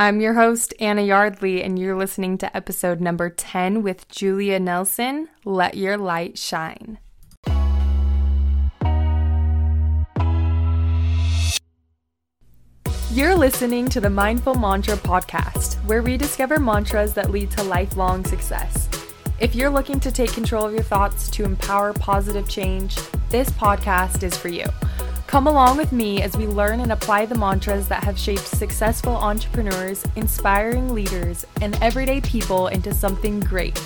I'm your host, Anna Yardley, and you're listening to episode number 10 with Julia Nelson Let Your Light Shine. You're listening to the Mindful Mantra podcast, where we discover mantras that lead to lifelong success. If you're looking to take control of your thoughts to empower positive change, this podcast is for you. Come along with me as we learn and apply the mantras that have shaped successful entrepreneurs, inspiring leaders, and everyday people into something great.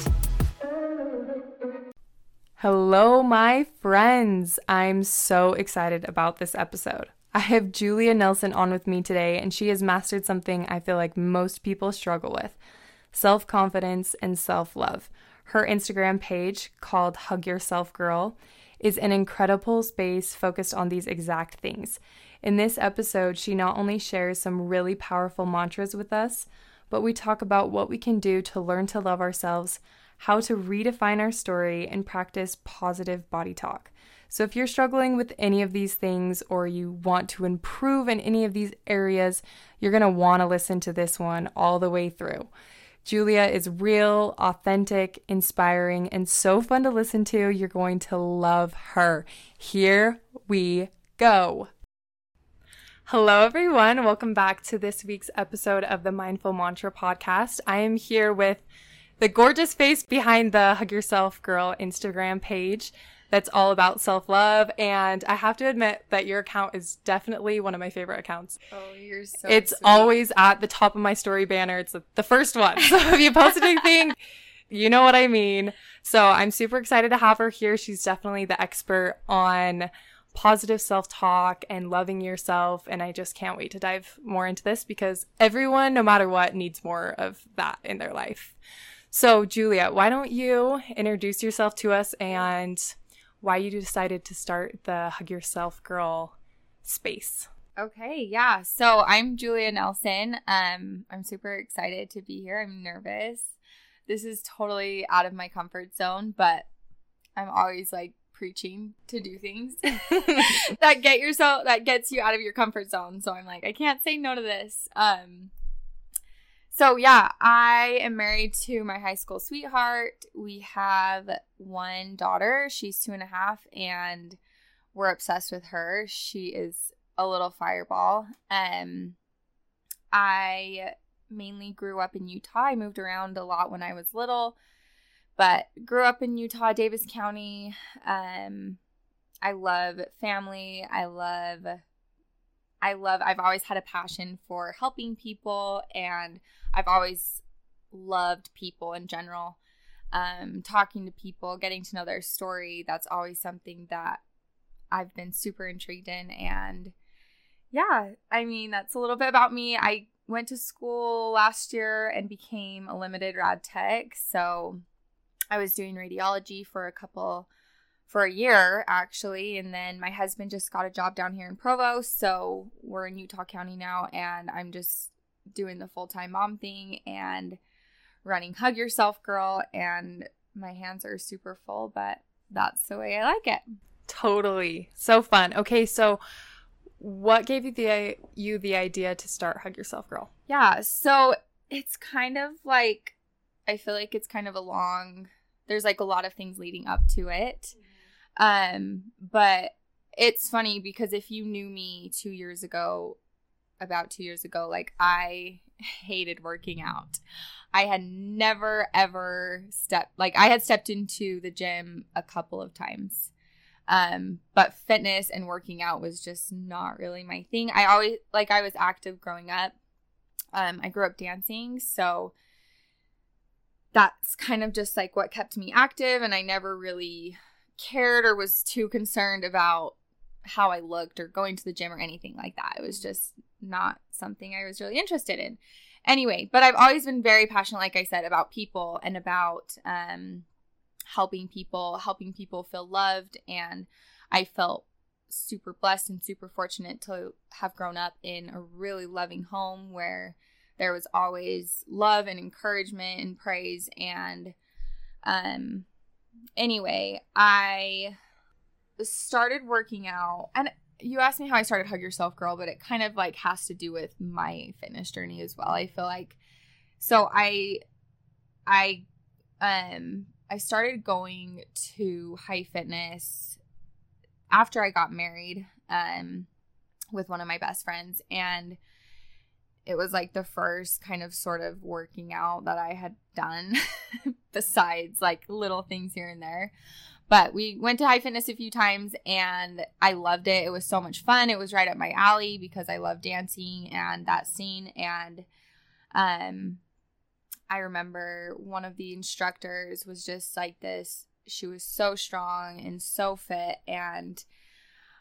Hello, my friends. I'm so excited about this episode. I have Julia Nelson on with me today, and she has mastered something I feel like most people struggle with self confidence and self love. Her Instagram page, called Hug Yourself Girl, is an incredible space focused on these exact things. In this episode, she not only shares some really powerful mantras with us, but we talk about what we can do to learn to love ourselves, how to redefine our story, and practice positive body talk. So, if you're struggling with any of these things or you want to improve in any of these areas, you're want to listen to this one all the way through. Julia is real, authentic, inspiring, and so fun to listen to. You're going to love her. Here we go. Hello, everyone. Welcome back to this week's episode of the Mindful Mantra podcast. I am here with the gorgeous face behind the Hug Yourself Girl Instagram page that's all about self love. And I have to admit that your account is definitely one of my favorite accounts. Oh, you're so. It's sweet. always at the top of my story banner. It's the, the first one. So if you post anything, you know what I mean. So I'm super excited to have her here. She's definitely the expert on positive self talk and loving yourself. And I just can't wait to dive more into this because everyone, no matter what, needs more of that in their life. So, Julia, why don't you introduce yourself to us and why you decided to start the Hug Yourself Girl space. Okay, yeah. So I'm Julia Nelson. Um, I'm super excited to be here. I'm nervous. This is totally out of my comfort zone, but I'm always like preaching to do things that get yourself that gets you out of your comfort zone. So I'm like, I can't say no to this. Um, so, yeah, I am married to my high school sweetheart. We have one daughter. She's two and a half, and we're obsessed with her. She is a little fireball. Um, I mainly grew up in Utah. I moved around a lot when I was little, but grew up in Utah, Davis County. Um, I love family. I love I love, I've always had a passion for helping people and I've always loved people in general. Um, talking to people, getting to know their story, that's always something that I've been super intrigued in. And yeah, I mean, that's a little bit about me. I went to school last year and became a limited rad tech. So I was doing radiology for a couple for a year actually and then my husband just got a job down here in Provo so we're in Utah County now and I'm just doing the full-time mom thing and running hug yourself girl and my hands are super full but that's the way I like it. Totally. So fun. Okay, so what gave you the you the idea to start hug yourself girl? Yeah, so it's kind of like I feel like it's kind of a long there's like a lot of things leading up to it. Um, but it's funny because if you knew me two years ago, about two years ago, like I hated working out. I had never ever stepped like I had stepped into the gym a couple of times. Um, but fitness and working out was just not really my thing. I always like I was active growing up. Um, I grew up dancing, so that's kind of just like what kept me active and I never really cared or was too concerned about how I looked or going to the gym or anything like that. It was mm-hmm. just not something I was really interested in. Anyway, but I've always been very passionate, like I said, about people and about um, helping people, helping people feel loved. And I felt super blessed and super fortunate to have grown up in a really loving home where there was always love and encouragement and praise and um anyway, I started working out and you asked me how I started Hug Yourself Girl, but it kind of like has to do with my fitness journey as well. I feel like so I I um I started going to high fitness after I got married um with one of my best friends and it was like the first kind of sort of working out that I had done besides like little things here and there. But we went to high fitness a few times and I loved it. It was so much fun. It was right up my alley because I love dancing and that scene. And um, I remember one of the instructors was just like this. She was so strong and so fit. And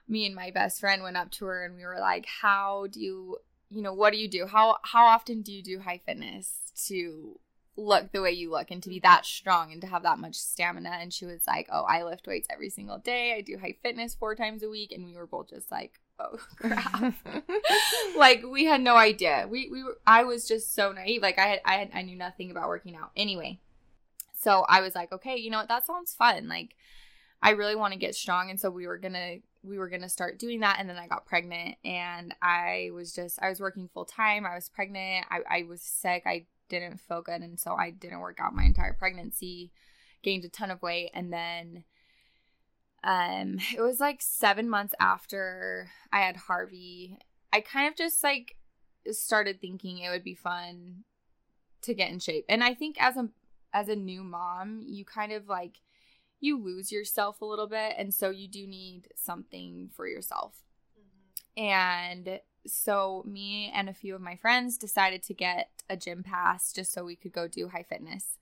me and my best friend went up to her and we were like, How do you, you know, what do you do? How, how often do you do high fitness to look the way you look and to be that strong and to have that much stamina. And she was like, Oh, I lift weights every single day. I do high fitness four times a week. And we were both just like, Oh crap. like we had no idea. We we were I was just so naive. Like I had I had I knew nothing about working out. Anyway. So I was like, okay, you know what, that sounds fun. Like I really want to get strong. And so we were gonna we were gonna start doing that and then I got pregnant and I was just I was working full time. I was pregnant. I, I was sick. I didn't feel good and so I didn't work out my entire pregnancy. Gained a ton of weight and then um it was like 7 months after I had Harvey. I kind of just like started thinking it would be fun to get in shape. And I think as a as a new mom, you kind of like you lose yourself a little bit and so you do need something for yourself. Mm-hmm. And so me and a few of my friends decided to get a gym pass just so we could go do high fitness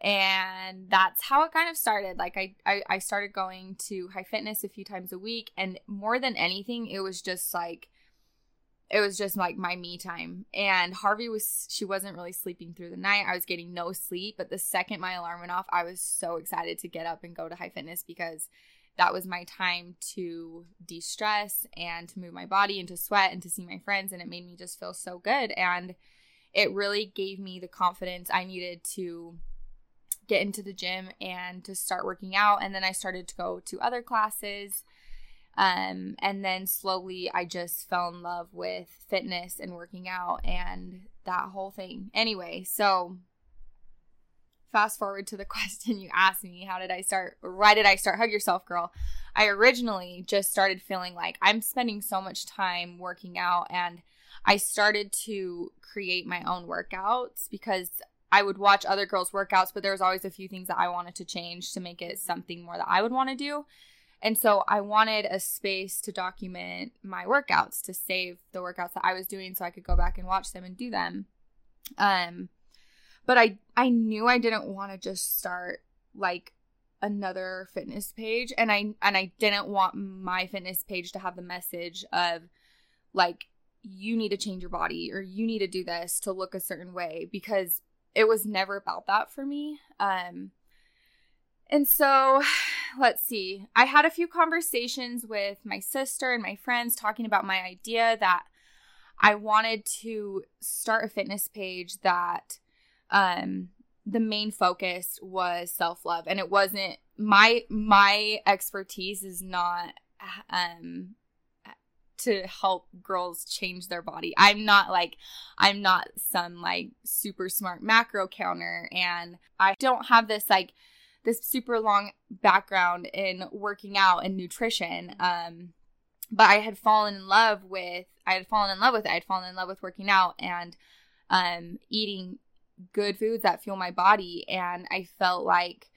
and that's how it kind of started like I, I i started going to high fitness a few times a week and more than anything it was just like it was just like my me time and harvey was she wasn't really sleeping through the night i was getting no sleep but the second my alarm went off i was so excited to get up and go to high fitness because that was my time to de stress and to move my body and to sweat and to see my friends. And it made me just feel so good. And it really gave me the confidence I needed to get into the gym and to start working out. And then I started to go to other classes. Um, and then slowly I just fell in love with fitness and working out and that whole thing. Anyway, so fast forward to the question you asked me how did i start why did i start hug yourself girl i originally just started feeling like i'm spending so much time working out and i started to create my own workouts because i would watch other girls workouts but there was always a few things that i wanted to change to make it something more that i would want to do. And so i wanted a space to document my workouts to save the workouts that i was doing so i could go back and watch them and do them. Um but I I knew I didn't want to just start like another fitness page and I and I didn't want my fitness page to have the message of like you need to change your body or you need to do this to look a certain way because it was never about that for me. Um and so let's see. I had a few conversations with my sister and my friends talking about my idea that I wanted to start a fitness page that um the main focus was self-love and it wasn't my my expertise is not um to help girls change their body. I'm not like I'm not some like super smart macro counter and I don't have this like this super long background in working out and nutrition. Um but I had fallen in love with I had fallen in love with it. I had fallen in love with working out and um eating good foods that fuel my body and I felt like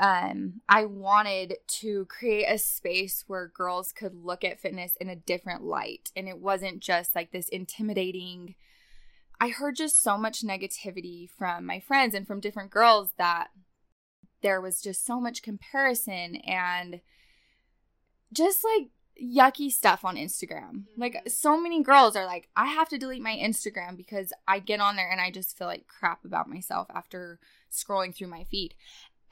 um, I wanted to create a space where girls could look at fitness in a different light and it wasn't just like this intimidating I heard just so much negativity from my friends and from different girls that there was just so much comparison and just like yucky stuff on Instagram. Like mm-hmm. so many girls are like, I have to delete my Instagram because I get on there and I just feel like crap about myself after scrolling through my feed.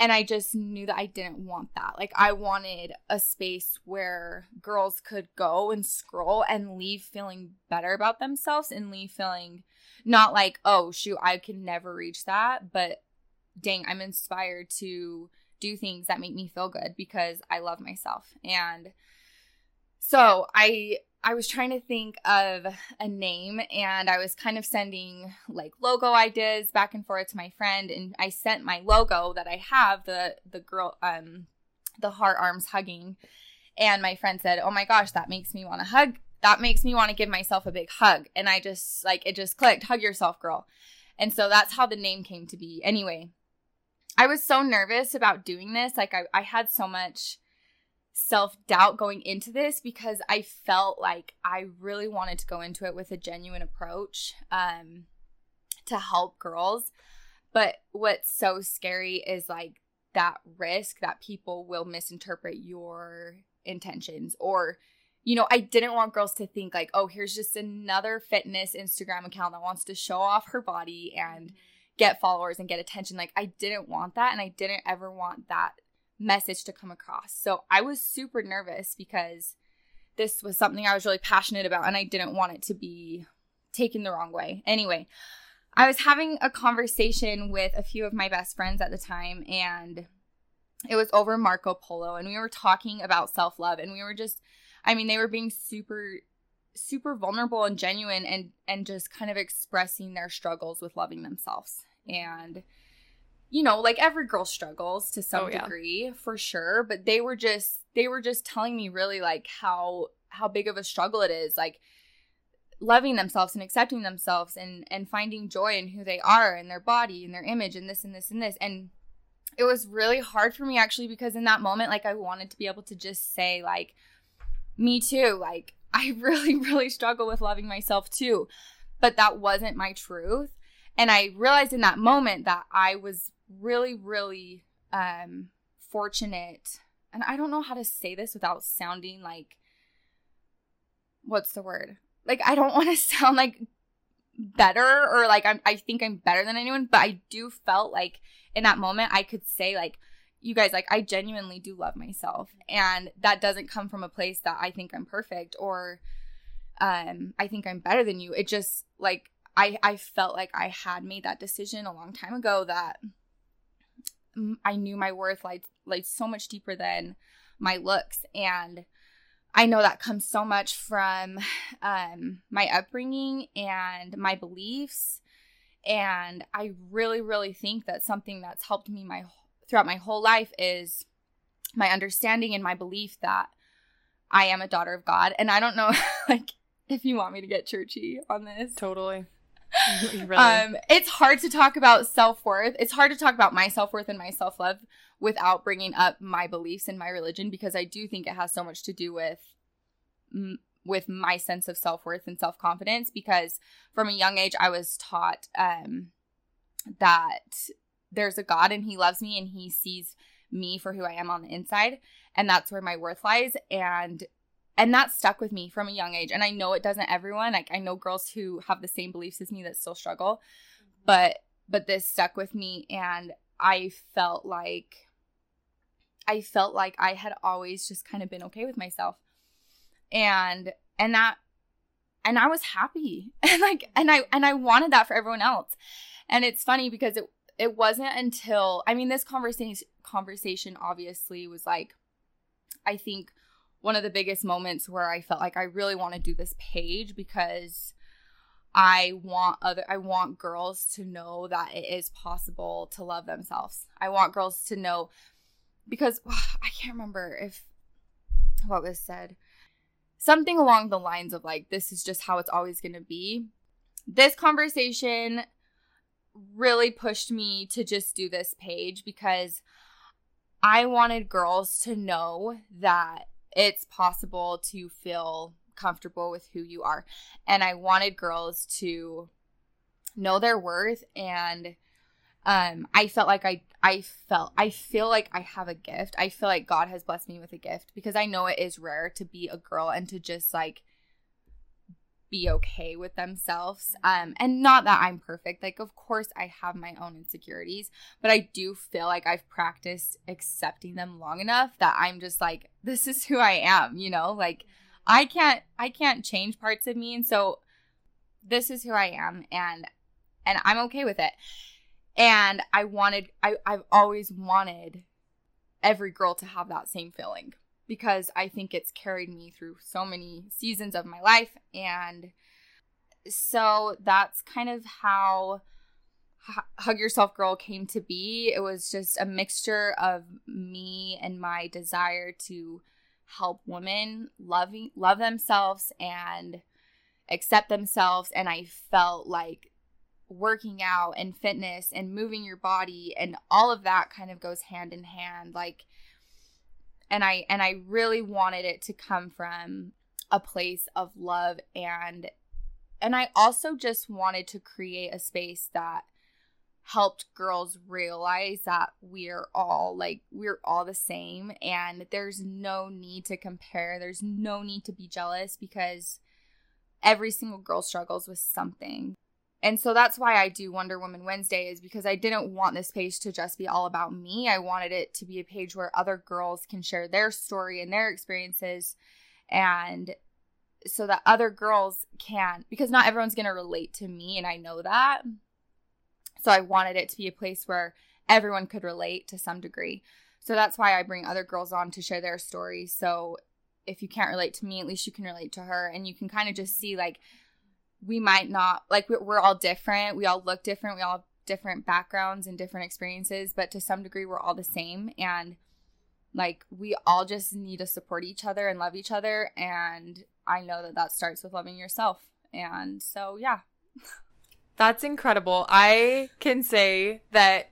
And I just knew that I didn't want that. Like I wanted a space where girls could go and scroll and leave feeling better about themselves and leave feeling not like, oh shoot, I can never reach that, but dang, I'm inspired to do things that make me feel good because I love myself. And So I I was trying to think of a name and I was kind of sending like logo ideas back and forth to my friend and I sent my logo that I have the the girl um the heart arms hugging and my friend said, "Oh my gosh, that makes me want to hug. That makes me want to give myself a big hug." And I just like it just clicked, "Hug yourself, girl." And so that's how the name came to be. Anyway, I was so nervous about doing this. Like I I had so much self doubt going into this because I felt like I really wanted to go into it with a genuine approach um, to help girls. But what's so scary is like that risk that people will misinterpret your intentions or you know, I didn't want girls to think like, oh, here's just another fitness Instagram account that wants to show off her body and get followers and get attention. Like, I didn't want that. And I didn't ever want that message to come across. So I was super nervous because this was something I was really passionate about and I didn't want it to be taken the wrong way. Anyway, I was having a conversation with a few of my best friends at the time and it was over Marco Polo and we were talking about self-love and we were just I mean they were being super super vulnerable and genuine and and just kind of expressing their struggles with loving themselves. And you know, like every girl struggles to some oh, yeah. degree for sure, but they were just they were just telling me really like how how big of a struggle it is like loving themselves and accepting themselves and and finding joy in who they are and their body and their image and this and this and this and it was really hard for me actually because in that moment like I wanted to be able to just say like me too like I really really struggle with loving myself too but that wasn't my truth and I realized in that moment that I was really, really um, fortunate. And I don't know how to say this without sounding like, what's the word? Like, I don't want to sound like better or like I'm, I think I'm better than anyone, but I do felt like in that moment I could say, like, you guys, like, I genuinely do love myself. And that doesn't come from a place that I think I'm perfect or um, I think I'm better than you. It just, like, I, I felt like I had made that decision a long time ago that I knew my worth like like so much deeper than my looks and I know that comes so much from um, my upbringing and my beliefs and I really really think that something that's helped me my throughout my whole life is my understanding and my belief that I am a daughter of God and I don't know like if you want me to get churchy on this. Totally. really? Um, it's hard to talk about self worth. It's hard to talk about my self worth and my self love without bringing up my beliefs and my religion because I do think it has so much to do with with my sense of self worth and self confidence. Because from a young age, I was taught um, that there's a God and He loves me and He sees me for who I am on the inside, and that's where my worth lies. And and that stuck with me from a young age and i know it doesn't everyone like i know girls who have the same beliefs as me that still struggle mm-hmm. but but this stuck with me and i felt like i felt like i had always just kind of been okay with myself. And and that and i was happy. And like and i and i wanted that for everyone else. And it's funny because it it wasn't until i mean this conversation conversation obviously was like i think one of the biggest moments where I felt like I really want to do this page because I want other I want girls to know that it is possible to love themselves. I want girls to know because I can't remember if what was said. Something along the lines of like this is just how it's always going to be. This conversation really pushed me to just do this page because I wanted girls to know that it's possible to feel comfortable with who you are. And I wanted girls to know their worth and um I felt like I I felt I feel like I have a gift. I feel like God has blessed me with a gift because I know it is rare to be a girl and to just like be okay with themselves. Um, and not that I'm perfect. Like, of course, I have my own insecurities, but I do feel like I've practiced accepting them long enough that I'm just like, this is who I am, you know? Like, I can't, I can't change parts of me. And so this is who I am. And, and I'm okay with it. And I wanted, I, I've always wanted every girl to have that same feeling because I think it's carried me through so many seasons of my life. And so that's kind of how Hug Yourself Girl came to be. It was just a mixture of me and my desire to help women love love themselves and accept themselves and I felt like working out and fitness and moving your body and all of that kind of goes hand in hand like and I and I really wanted it to come from a place of love and and I also just wanted to create a space that helped girls realize that we're all like we're all the same and there's no need to compare there's no need to be jealous because every single girl struggles with something and so that's why I do Wonder Woman Wednesday is because I didn't want this page to just be all about me. I wanted it to be a page where other girls can share their story and their experiences and so that other girls can because not everyone's going to relate to me and I know that. So I wanted it to be a place where everyone could relate to some degree. So that's why I bring other girls on to share their stories. So if you can't relate to me, at least you can relate to her and you can kind of just see like we might not like we're all different. We all look different. We all have different backgrounds and different experiences but to some degree we're all the same. And like we all just need to support each other and love each other. And i know that that starts with loving yourself. And so yeah. That's incredible. I can say that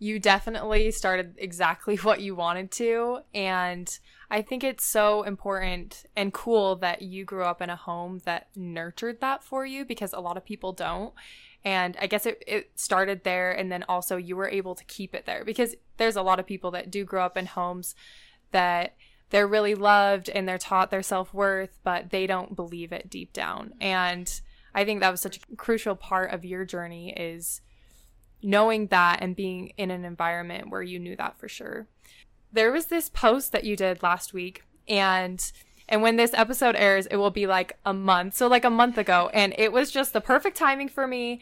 you definitely started exactly what you wanted to and I think it's so important and cool that you grew up in a home that nurtured that for you because a lot of people don't. And I guess it, it started there, and then also you were able to keep it there because there's a lot of people that do grow up in homes that they're really loved and they're taught their self worth, but they don't believe it deep down. And I think that was such a crucial part of your journey is knowing that and being in an environment where you knew that for sure. There was this post that you did last week and and when this episode airs it will be like a month so like a month ago and it was just the perfect timing for me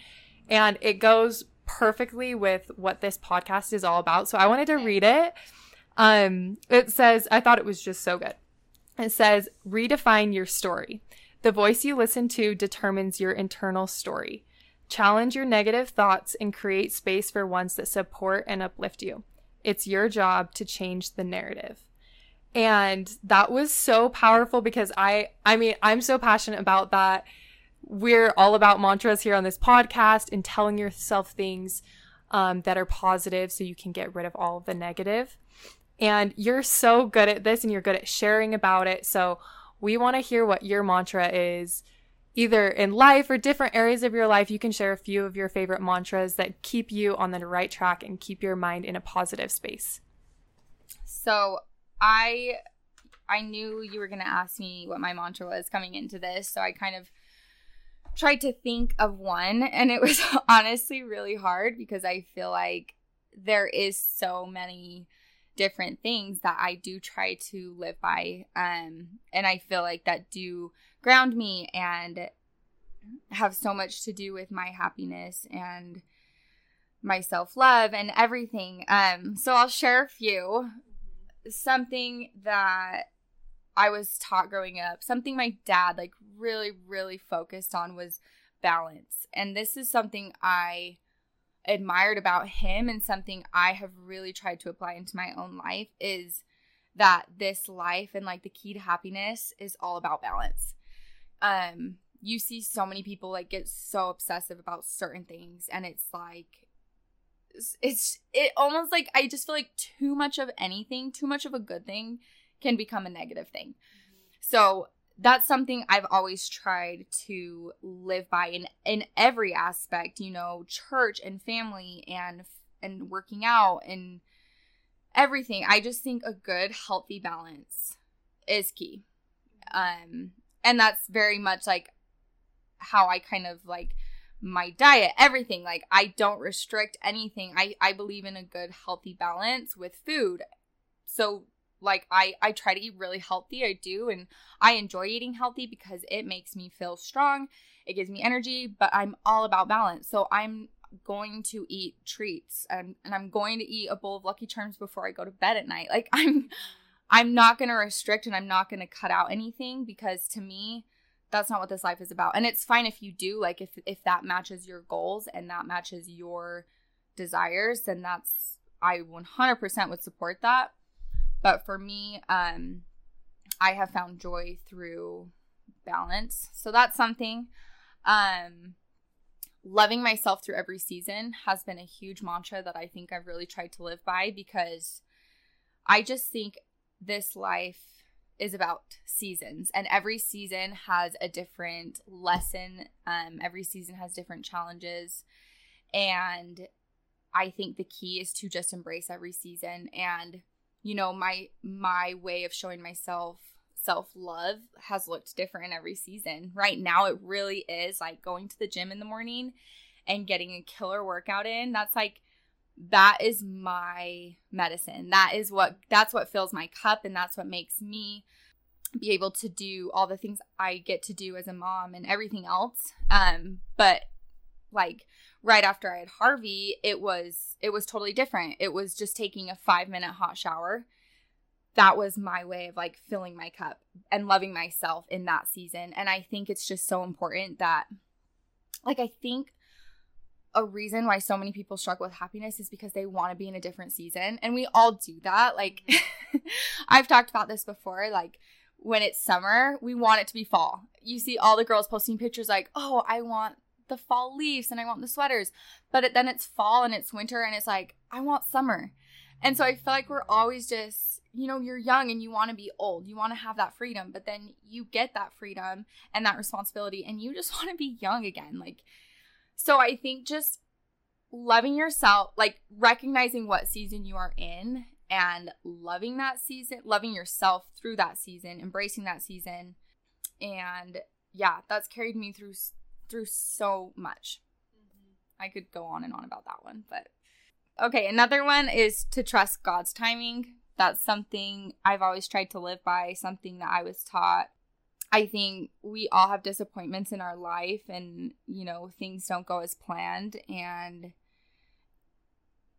and it goes perfectly with what this podcast is all about so i wanted to read it. Um it says i thought it was just so good. It says redefine your story. The voice you listen to determines your internal story challenge your negative thoughts and create space for ones that support and uplift you it's your job to change the narrative. And that was so powerful because I I mean, I'm so passionate about that. We're all about mantras here on this podcast and telling yourself things um, that are positive so you can get rid of all of the negative. And you're so good at this and you're good at sharing about it. So we want to hear what your mantra is either in life or different areas of your life, you can share a few of your favorite mantras that keep you on the right track and keep your mind in a positive space. So, I I knew you were going to ask me what my mantra was coming into this, so I kind of tried to think of one and it was honestly really hard because I feel like there is so many different things that I do try to live by um and I feel like that do ground me and have so much to do with my happiness and my self-love and everything. Um so I'll share a few something that I was taught growing up, something my dad like really really focused on was balance. And this is something I admired about him and something I have really tried to apply into my own life is that this life and like the key to happiness is all about balance um you see so many people like get so obsessive about certain things and it's like it's it almost like I just feel like too much of anything, too much of a good thing can become a negative thing. Mm-hmm. So that's something I've always tried to live by in in every aspect, you know, church and family and and working out and everything. I just think a good healthy balance is key. Um and that's very much like how I kind of like my diet, everything. Like I don't restrict anything. I I believe in a good healthy balance with food. So like I I try to eat really healthy. I do and I enjoy eating healthy because it makes me feel strong. It gives me energy, but I'm all about balance. So I'm going to eat treats and, and I'm going to eat a bowl of Lucky Charms before I go to bed at night. Like I'm I'm not going to restrict and I'm not going to cut out anything because to me, that's not what this life is about. And it's fine if you do, like if if that matches your goals and that matches your desires, then that's I 100% would support that. But for me, um I have found joy through balance. So that's something um loving myself through every season has been a huge mantra that I think I've really tried to live by because I just think this life is about seasons and every season has a different lesson um, every season has different challenges and i think the key is to just embrace every season and you know my my way of showing myself self love has looked different every season. Right now it really is like going to the gym in the morning and getting a killer workout in. That's like that is my medicine. That is what that's what fills my cup and that's what makes me be able to do all the things I get to do as a mom and everything else. Um but like right after I had Harvey, it was it was totally different. It was just taking a 5 minute hot shower. That was my way of like filling my cup and loving myself in that season. And I think it's just so important that like I think a reason why so many people struggle with happiness is because they want to be in a different season. And we all do that. Like, I've talked about this before. Like, when it's summer, we want it to be fall. You see all the girls posting pictures like, oh, I want the fall leaves and I want the sweaters. But it, then it's fall and it's winter and it's like, I want summer. And so I feel like we're always just, you know, you're young and you want to be old. You want to have that freedom, but then you get that freedom and that responsibility and you just want to be young again. Like, so I think just loving yourself, like recognizing what season you are in and loving that season, loving yourself through that season, embracing that season. And yeah, that's carried me through through so much. Mm-hmm. I could go on and on about that one, but okay, another one is to trust God's timing. That's something I've always tried to live by, something that I was taught I think we all have disappointments in our life and you know things don't go as planned and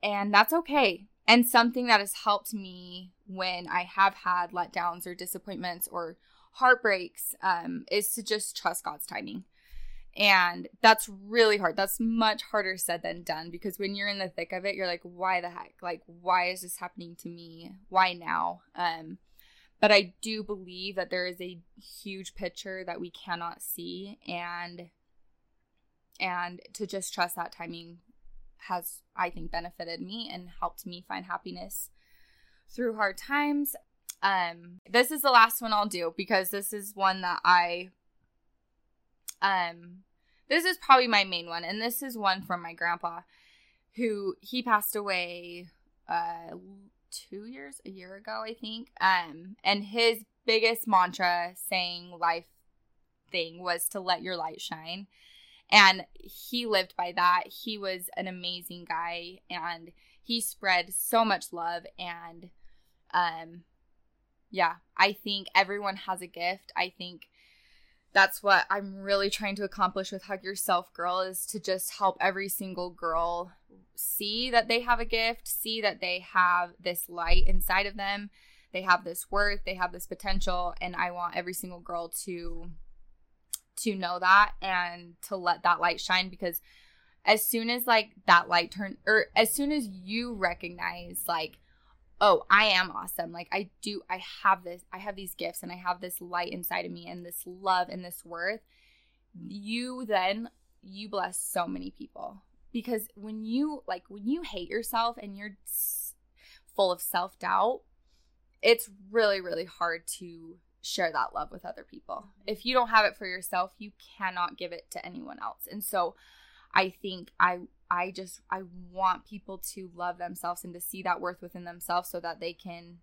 and that's okay. And something that has helped me when I have had letdowns or disappointments or heartbreaks um, is to just trust God's timing. And that's really hard. That's much harder said than done because when you're in the thick of it, you're like, why the heck? Like, why is this happening to me? Why now? Um, but I do believe that there is a huge picture that we cannot see and and to just trust that timing has I think benefited me and helped me find happiness through hard times. Um this is the last one I'll do because this is one that I um this is probably my main one and this is one from my grandpa who he passed away uh two years, a year ago, I think. Um, and his biggest mantra saying life thing was to let your light shine. And he lived by that. He was an amazing guy and he spread so much love and um yeah, I think everyone has a gift. I think that's what I'm really trying to accomplish with Hug Yourself Girl is to just help every single girl see that they have a gift, see that they have this light inside of them, they have this worth, they have this potential, and I want every single girl to to know that and to let that light shine because as soon as like that light turn or as soon as you recognize like oh i am awesome. Like i do i have this i have these gifts and i have this light inside of me and this love and this worth. You then you bless so many people. Because when you like when you hate yourself and you're full of self-doubt it's really really hard to share that love with other people. Mm-hmm. If you don't have it for yourself you cannot give it to anyone else. And so i think i i just i want people to love themselves and to see that worth within themselves so that they can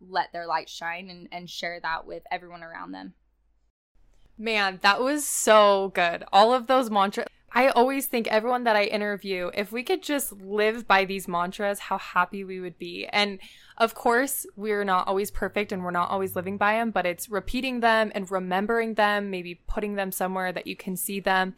let their light shine and, and share that with everyone around them man that was so good all of those mantras I always think everyone that I interview, if we could just live by these mantras, how happy we would be. And of course, we're not always perfect and we're not always living by them, but it's repeating them and remembering them, maybe putting them somewhere that you can see them.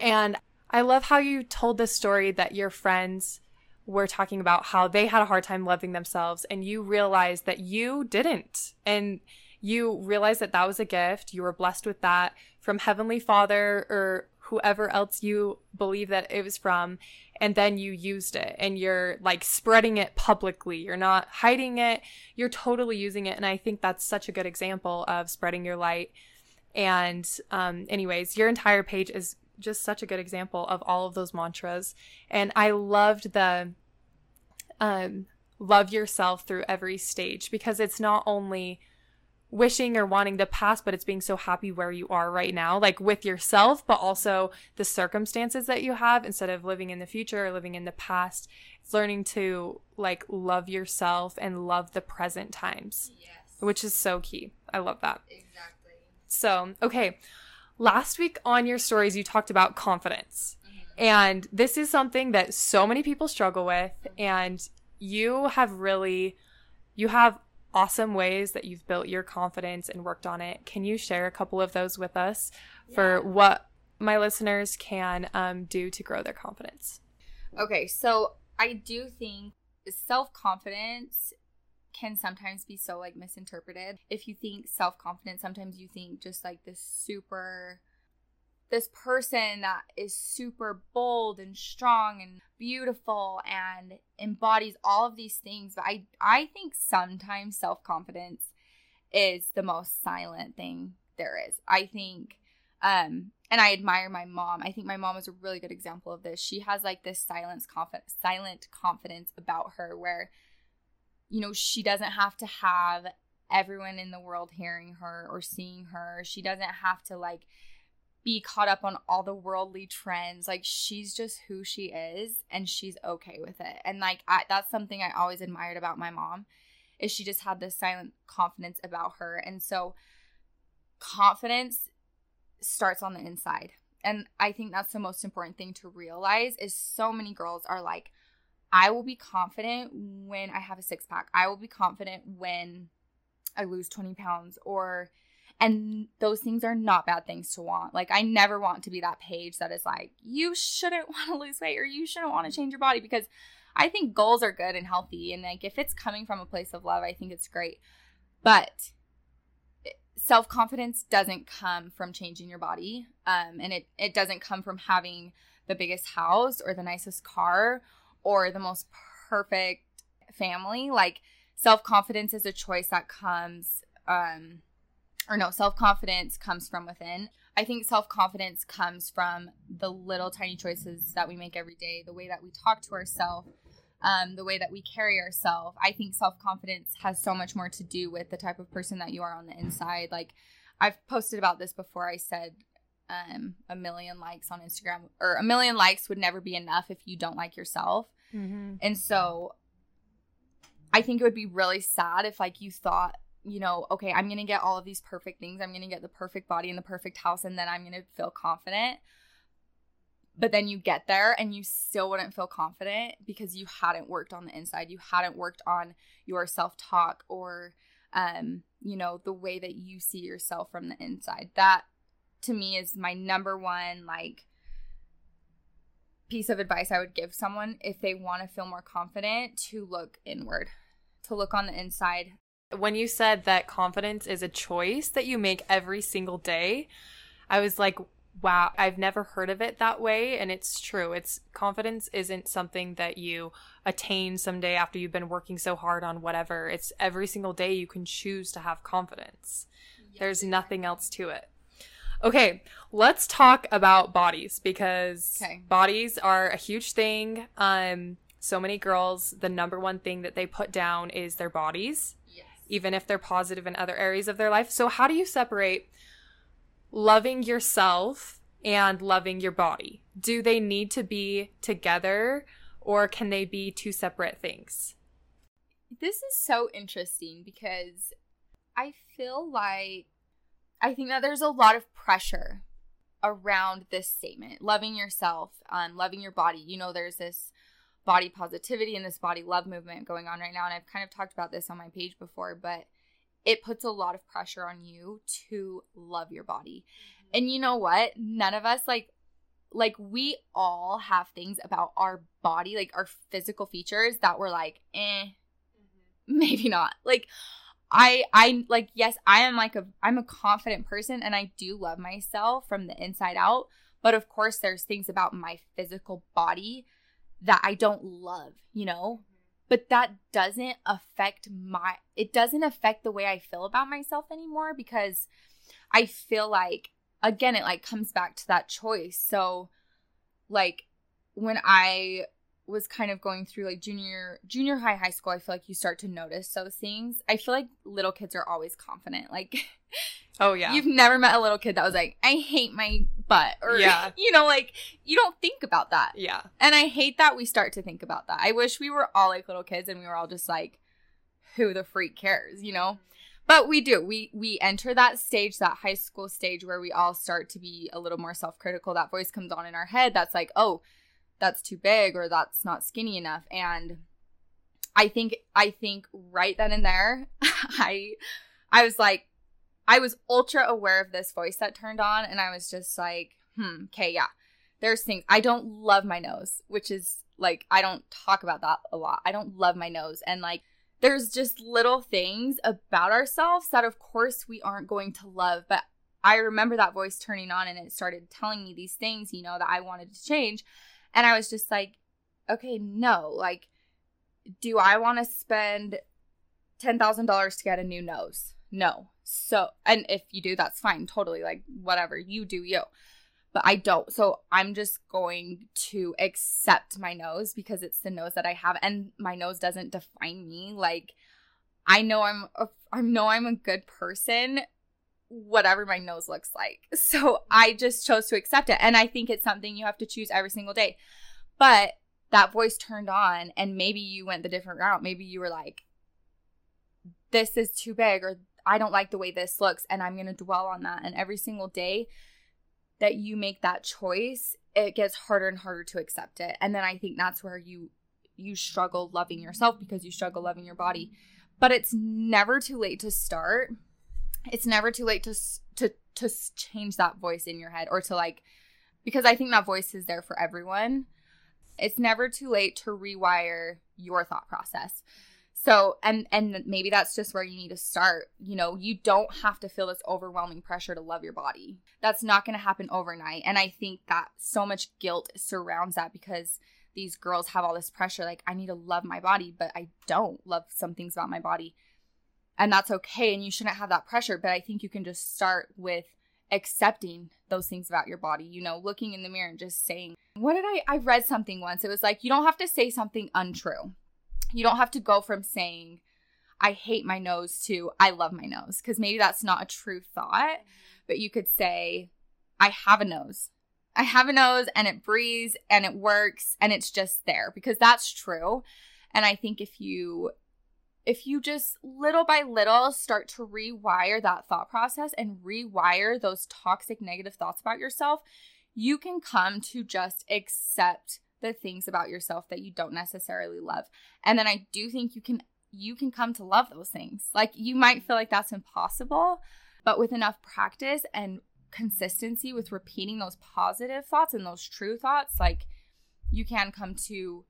And I love how you told the story that your friends were talking about how they had a hard time loving themselves and you realized that you didn't. And you realized that that was a gift. You were blessed with that from Heavenly Father or whoever else you believe that it was from. And then you used it and you're like spreading it publicly. You're not hiding it. You're totally using it. And I think that's such a good example of spreading your light. And, um, anyways, your entire page is just such a good example of all of those mantras. And I loved the um, love yourself through every stage because it's not only wishing or wanting the past, but it's being so happy where you are right now, like with yourself, but also the circumstances that you have instead of living in the future or living in the past. It's learning to like love yourself and love the present times, yes. which is so key. I love that. Exactly. So, okay. Last week on your stories, you talked about confidence. And this is something that so many people struggle with. And you have really, you have awesome ways that you've built your confidence and worked on it. Can you share a couple of those with us yeah. for what my listeners can um, do to grow their confidence? Okay, so I do think self confidence can sometimes be so like misinterpreted. If you think self confidence, sometimes you think just like this super this person that is super bold and strong and beautiful and embodies all of these things. But i i think sometimes self-confidence is the most silent thing there is. I think um and i admire my mom. I think my mom is a really good example of this. She has like this silence confi- silent confidence about her where you know she doesn't have to have everyone in the world hearing her or seeing her she doesn't have to like be caught up on all the worldly trends. Like she's just who she is and she's okay with it. And like I, that's something I always admired about my mom is she just had this silent confidence about her. And so confidence starts on the inside. And I think that's the most important thing to realize is so many girls are like I will be confident when I have a six pack. I will be confident when I lose 20 pounds or and those things are not bad things to want. Like, I never want to be that page that is like, you shouldn't want to lose weight or you shouldn't want to change your body because I think goals are good and healthy. And like, if it's coming from a place of love, I think it's great. But self confidence doesn't come from changing your body. Um, and it, it doesn't come from having the biggest house or the nicest car or the most perfect family. Like, self confidence is a choice that comes um, or no, self confidence comes from within. I think self confidence comes from the little tiny choices that we make every day, the way that we talk to ourselves, um, the way that we carry ourselves. I think self confidence has so much more to do with the type of person that you are on the inside. Like I've posted about this before. I said um, a million likes on Instagram or a million likes would never be enough if you don't like yourself. Mm-hmm. And so I think it would be really sad if like you thought you know, okay, I'm going to get all of these perfect things. I'm going to get the perfect body and the perfect house, and then I'm going to feel confident. But then you get there and you still wouldn't feel confident because you hadn't worked on the inside. You hadn't worked on your self talk or, um, you know, the way that you see yourself from the inside. That to me is my number one, like, piece of advice I would give someone if they want to feel more confident to look inward, to look on the inside, when you said that confidence is a choice that you make every single day, I was like, wow, I've never heard of it that way. And it's true. It's confidence isn't something that you attain someday after you've been working so hard on whatever. It's every single day you can choose to have confidence. Yes. There's nothing else to it. Okay, let's talk about bodies because okay. bodies are a huge thing. Um, so many girls, the number one thing that they put down is their bodies even if they're positive in other areas of their life. So, how do you separate loving yourself and loving your body? Do they need to be together or can they be two separate things? This is so interesting because I feel like I think that there's a lot of pressure around this statement loving yourself, um, loving your body. You know, there's this body positivity and this body love movement going on right now. And I've kind of talked about this on my page before, but it puts a lot of pressure on you to love your body. Mm-hmm. And you know what? None of us like like we all have things about our body, like our physical features that we're like, eh, maybe not. Like I I like yes, I am like a I'm a confident person and I do love myself from the inside out, but of course there's things about my physical body that I don't love, you know? But that doesn't affect my it doesn't affect the way I feel about myself anymore because I feel like again it like comes back to that choice. So like when I was kind of going through like junior junior high high school i feel like you start to notice those things. I feel like little kids are always confident like oh yeah. you've never met a little kid that was like i hate my butt or yeah. you know like you don't think about that. Yeah. And i hate that we start to think about that. I wish we were all like little kids and we were all just like who the freak cares you know? But we do. We we enter that stage that high school stage where we all start to be a little more self-critical. That voice comes on in our head that's like oh that's too big or that's not skinny enough. And i think i think right then and there i i was like i was ultra aware of this voice that turned on and i was just like hmm okay yeah. There's things i don't love my nose which is like i don't talk about that a lot. I don't love my nose. And like there's just little things about ourselves that of course we aren't going to love but i remember that voice turning on and it started telling me these things you know that i wanted to change and I was just like, okay, no. Like, do I want to spend $10,000 to get a new nose? No. So, and if you do, that's fine. Totally. Like, whatever. You do you. But I don't. So I'm just going to accept my nose because it's the nose that I have. And my nose doesn't define me. Like, I know I'm a, I know I'm a good person whatever my nose looks like. So I just chose to accept it. And I think it's something you have to choose every single day. But that voice turned on, and maybe you went the different route. Maybe you were like, this is too big, or I don't like the way this looks, and I'm going to dwell on that. And every single day that you make that choice, it gets harder and harder to accept it. And then I think that's where you you struggle loving yourself because you struggle loving your body. But it's never too late to start it's never too late to to to change that voice in your head or to like because I think that voice is there for everyone. It's never too late to rewire your thought process. So, and and maybe that's just where you need to start. You know, you don't have to feel this overwhelming pressure to love your body. That's not going to happen overnight. And I think that so much guilt surrounds that because these girls have all this pressure like I need to love my body, but I don't love some things about my body and that's okay and you shouldn't have that pressure but i think you can just start with accepting those things about your body you know looking in the mirror and just saying what did i i read something once? It was like you don't have to say something untrue. You don't have to go from saying i hate my nose to i love my nose because maybe that's not a true thought but you could say i have a nose. I have a nose and it breathes and it works and it's just there because that's true. And i think if you if you just little by little start to rewire that thought process and rewire those toxic negative thoughts about yourself, you can come to just accept the things about yourself that you don't necessarily love. And then I do think you can you can come to love those things. Like you might feel like that's impossible, but with enough practice and consistency with repeating those positive thoughts and those true thoughts, like you can come to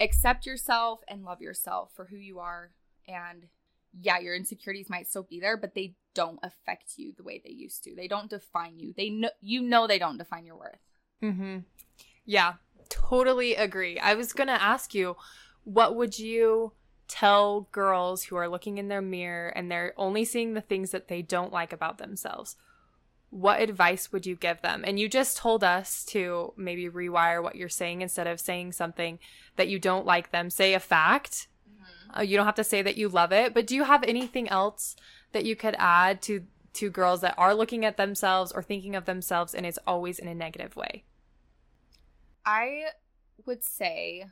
accept yourself and love yourself for who you are and yeah, your insecurities might still be there, but they don't affect you the way they used to. They don't define you. They know you know they don't define your worth. Mm-hmm. Yeah, totally agree. I was to ask you what would you tell girls who are looking in their mirror and they're only seeing the things that they don't like about themselves? What advice would you give them? And you just told us to maybe rewire what you're saying instead of saying something that you don't like them. Say a fact uh, you don't have to say that you love it, but do you have anything else that you could add to to girls that are looking at themselves or thinking of themselves and it's always in a negative way? I would say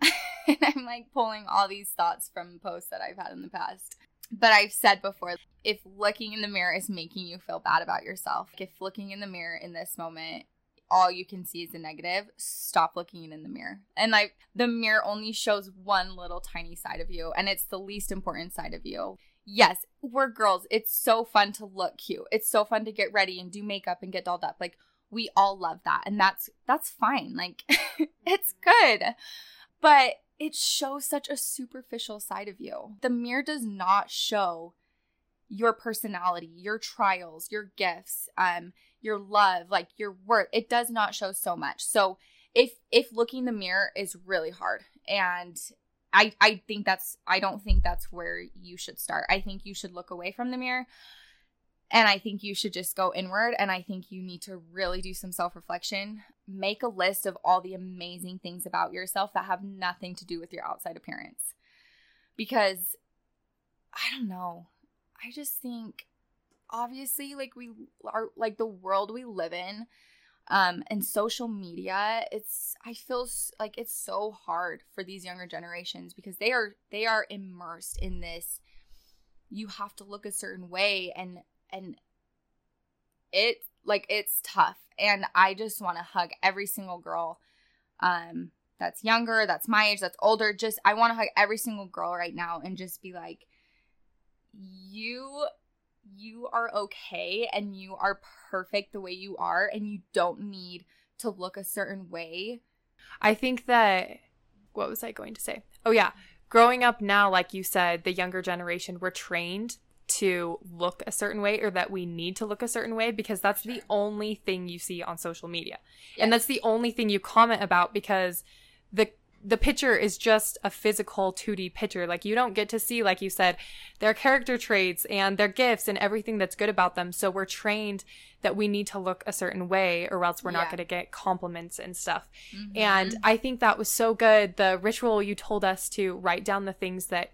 and I'm like pulling all these thoughts from posts that I've had in the past. But I've said before, if looking in the mirror is making you feel bad about yourself, if looking in the mirror in this moment all you can see is the negative, stop looking in the mirror. And like the mirror only shows one little tiny side of you, and it's the least important side of you. Yes, we're girls. It's so fun to look cute. It's so fun to get ready and do makeup and get dolled up. Like we all love that and that's that's fine like it's good but it shows such a superficial side of you the mirror does not show your personality your trials your gifts um your love like your worth it does not show so much so if if looking in the mirror is really hard and I, I think that's I don't think that's where you should start. I think you should look away from the mirror and I think you should just go inward. And I think you need to really do some self reflection. Make a list of all the amazing things about yourself that have nothing to do with your outside appearance. Because I don't know. I just think, obviously, like we are, like the world we live in, um, and social media, it's, I feel like it's so hard for these younger generations because they are, they are immersed in this. You have to look a certain way and and it like it's tough and i just want to hug every single girl um that's younger that's my age that's older just i want to hug every single girl right now and just be like you you are okay and you are perfect the way you are and you don't need to look a certain way i think that what was i going to say oh yeah growing up now like you said the younger generation we're trained to look a certain way or that we need to look a certain way because that's sure. the only thing you see on social media. Yes. And that's the only thing you comment about because the the picture is just a physical 2D picture. Like you don't get to see like you said their character traits and their gifts and everything that's good about them. So we're trained that we need to look a certain way or else we're yeah. not going to get compliments and stuff. Mm-hmm. And I think that was so good. The ritual you told us to write down the things that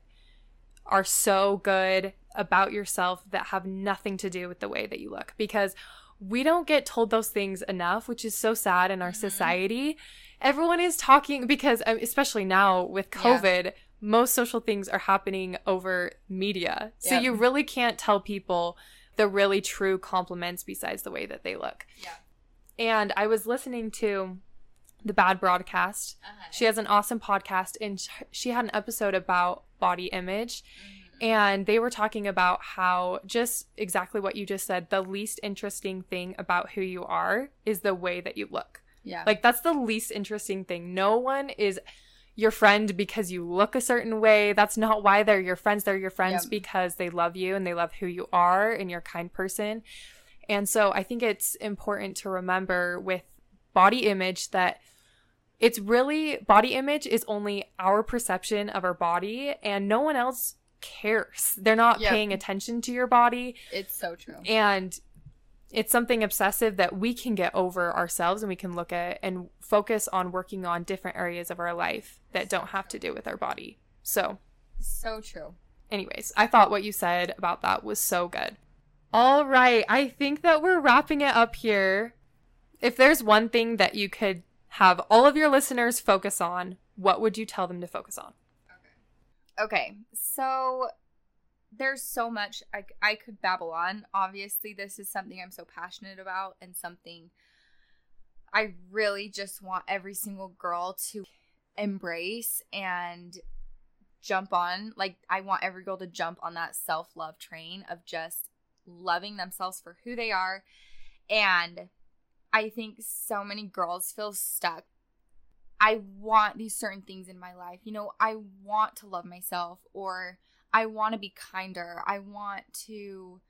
are so good about yourself that have nothing to do with the way that you look because we don't get told those things enough, which is so sad in our mm-hmm. society. Everyone is talking because, um, especially now with COVID, yeah. most social things are happening over media. So yep. you really can't tell people the really true compliments besides the way that they look. Yeah. And I was listening to the Bad Broadcast. Uh-huh. She has an awesome podcast, and she had an episode about body image. Mm-hmm and they were talking about how just exactly what you just said the least interesting thing about who you are is the way that you look. Yeah. Like that's the least interesting thing. No one is your friend because you look a certain way. That's not why they're your friends. They're your friends yep. because they love you and they love who you are and you're a kind person. And so I think it's important to remember with body image that it's really body image is only our perception of our body and no one else cares. They're not yep. paying attention to your body. It's so true. And it's something obsessive that we can get over ourselves and we can look at and focus on working on different areas of our life that don't have to do with our body. So, so true. Anyways, I thought what you said about that was so good. All right, I think that we're wrapping it up here. If there's one thing that you could have all of your listeners focus on, what would you tell them to focus on? Okay, Okay. so there's so much I, I could babble on. Obviously, this is something I'm so passionate about and something I really just want every single girl to embrace and jump on. Like, I want every girl to jump on that self love train of just loving themselves for who they are. And I think so many girls feel stuck I want these certain things in my life. You know, I want to love myself or I want to be kinder. I want to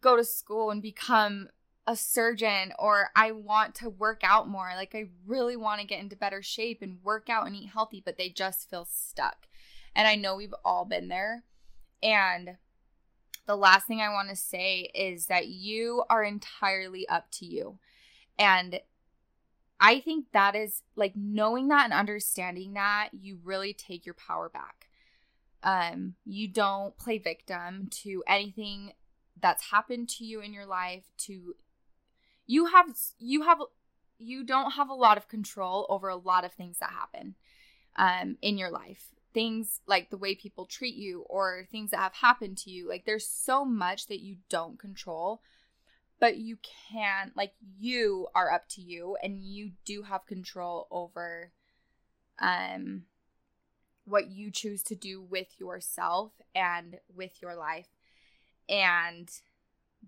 go to school and become a surgeon or I want to work out more. Like I really want to get into better shape and work out and eat healthy, but they just feel stuck. And I know we've all been there. And the last thing I want to say is that you are entirely up to you. And I think that is like knowing that and understanding that you really take your power back. Um, you don't play victim to anything that's happened to you in your life. To you have you have you don't have a lot of control over a lot of things that happen um, in your life. Things like the way people treat you or things that have happened to you. Like there's so much that you don't control but you can like you are up to you and you do have control over um what you choose to do with yourself and with your life. And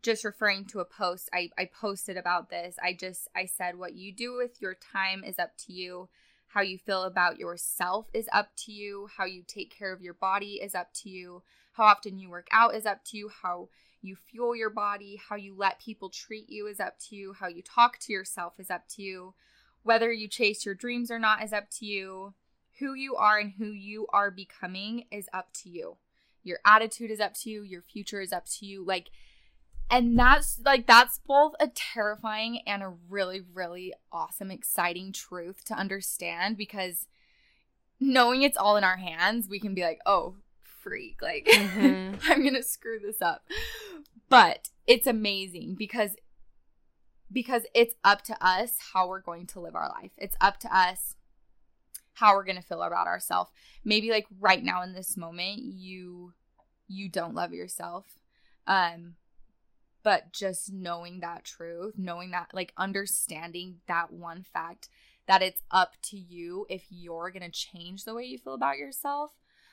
just referring to a post I, I posted about this. I just i said what you do with your time is up to you. How you feel about yourself is up to you. How you take care of your body is up to you. How often you work out is up to you. How you fuel your body how you let people treat you is up to you. How you talk to yourself is up to you. Whether you chase your dreams or not is up to you who you are and who you are becoming is up to you. Your attitude is up to you. Your future is up to you. Like and that's like that's both a terrifying and a really really awesome exciting truth to understand because knowing it's all in our hands we can be like oh freak. Like mm-hmm. i'm gonna screw this up. But it's amazing because because it's up to us how we're going to live our life. It's up to us how we're going to feel about ourselves maybe like right now in this moment you you don't love yourself um but just knowing that truth, knowing that, like, understanding that one fact that it's up to you if you're going to change the way you feel about yourself.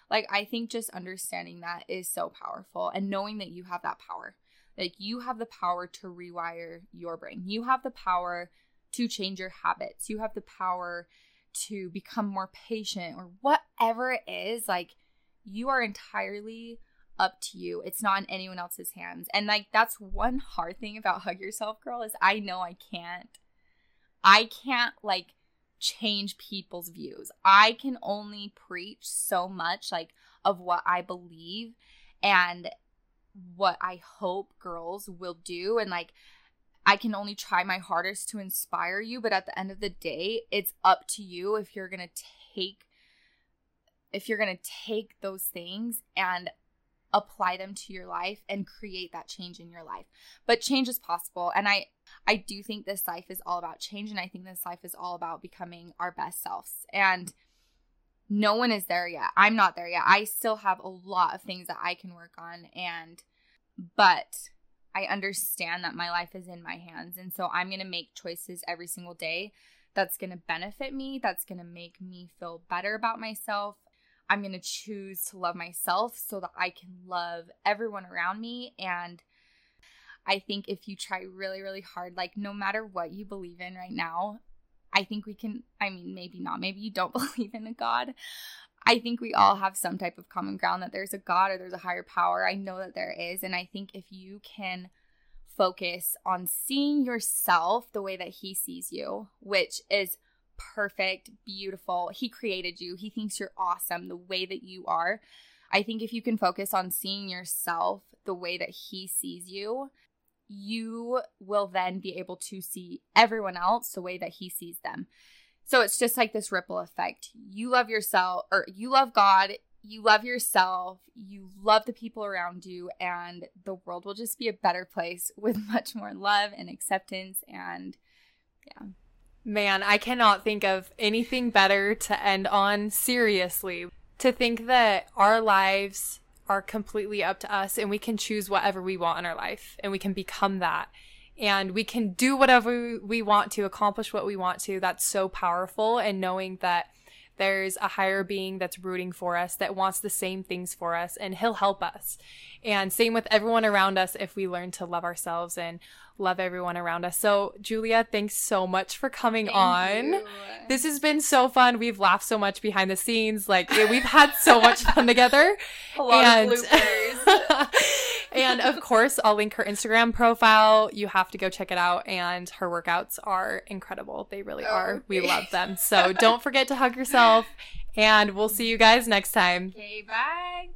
Like, I think just understanding that is so powerful and knowing that you have that power. Like, you have the power to rewire your brain, you have the power to change your habits, you have the power to become more patient or whatever it is. Like, you are entirely up to you. It's not in anyone else's hands. And like that's one hard thing about hug yourself girl is I know I can't I can't like change people's views. I can only preach so much like of what I believe and what I hope girls will do and like I can only try my hardest to inspire you, but at the end of the day, it's up to you if you're going to take if you're going to take those things and apply them to your life and create that change in your life. But change is possible and I I do think this life is all about change and I think this life is all about becoming our best selves. And no one is there yet. I'm not there yet. I still have a lot of things that I can work on and but I understand that my life is in my hands and so I'm going to make choices every single day that's going to benefit me, that's going to make me feel better about myself I'm going to choose to love myself so that I can love everyone around me. And I think if you try really, really hard, like no matter what you believe in right now, I think we can, I mean, maybe not, maybe you don't believe in a God. I think we all have some type of common ground that there's a God or there's a higher power. I know that there is. And I think if you can focus on seeing yourself the way that He sees you, which is perfect, beautiful. He created you. He thinks you're awesome the way that you are. I think if you can focus on seeing yourself the way that he sees you, you will then be able to see everyone else the way that he sees them. So it's just like this ripple effect. You love yourself, or you love God, you love yourself, you love the people around you, and the world will just be a better place with much more love and acceptance. And yeah. Man, I cannot think of anything better to end on seriously. To think that our lives are completely up to us and we can choose whatever we want in our life and we can become that and we can do whatever we want to accomplish what we want to. That's so powerful. And knowing that there's a higher being that's rooting for us, that wants the same things for us, and he'll help us. And same with everyone around us if we learn to love ourselves and love everyone around us. So, Julia, thanks so much for coming Thank on. You. This has been so fun. We've laughed so much behind the scenes. Like, we've had so much fun together. A lot and, of bloopers. and of course, I'll link her Instagram profile. You have to go check it out. And her workouts are incredible. They really oh, are. We love them. So, don't forget to hug yourself. And we'll see you guys next time. Okay, bye.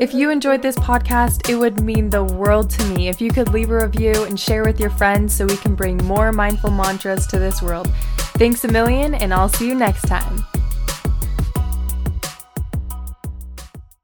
If you enjoyed this podcast, it would mean the world to me if you could leave a review and share with your friends so we can bring more mindful mantras to this world. Thanks a million, and I'll see you next time.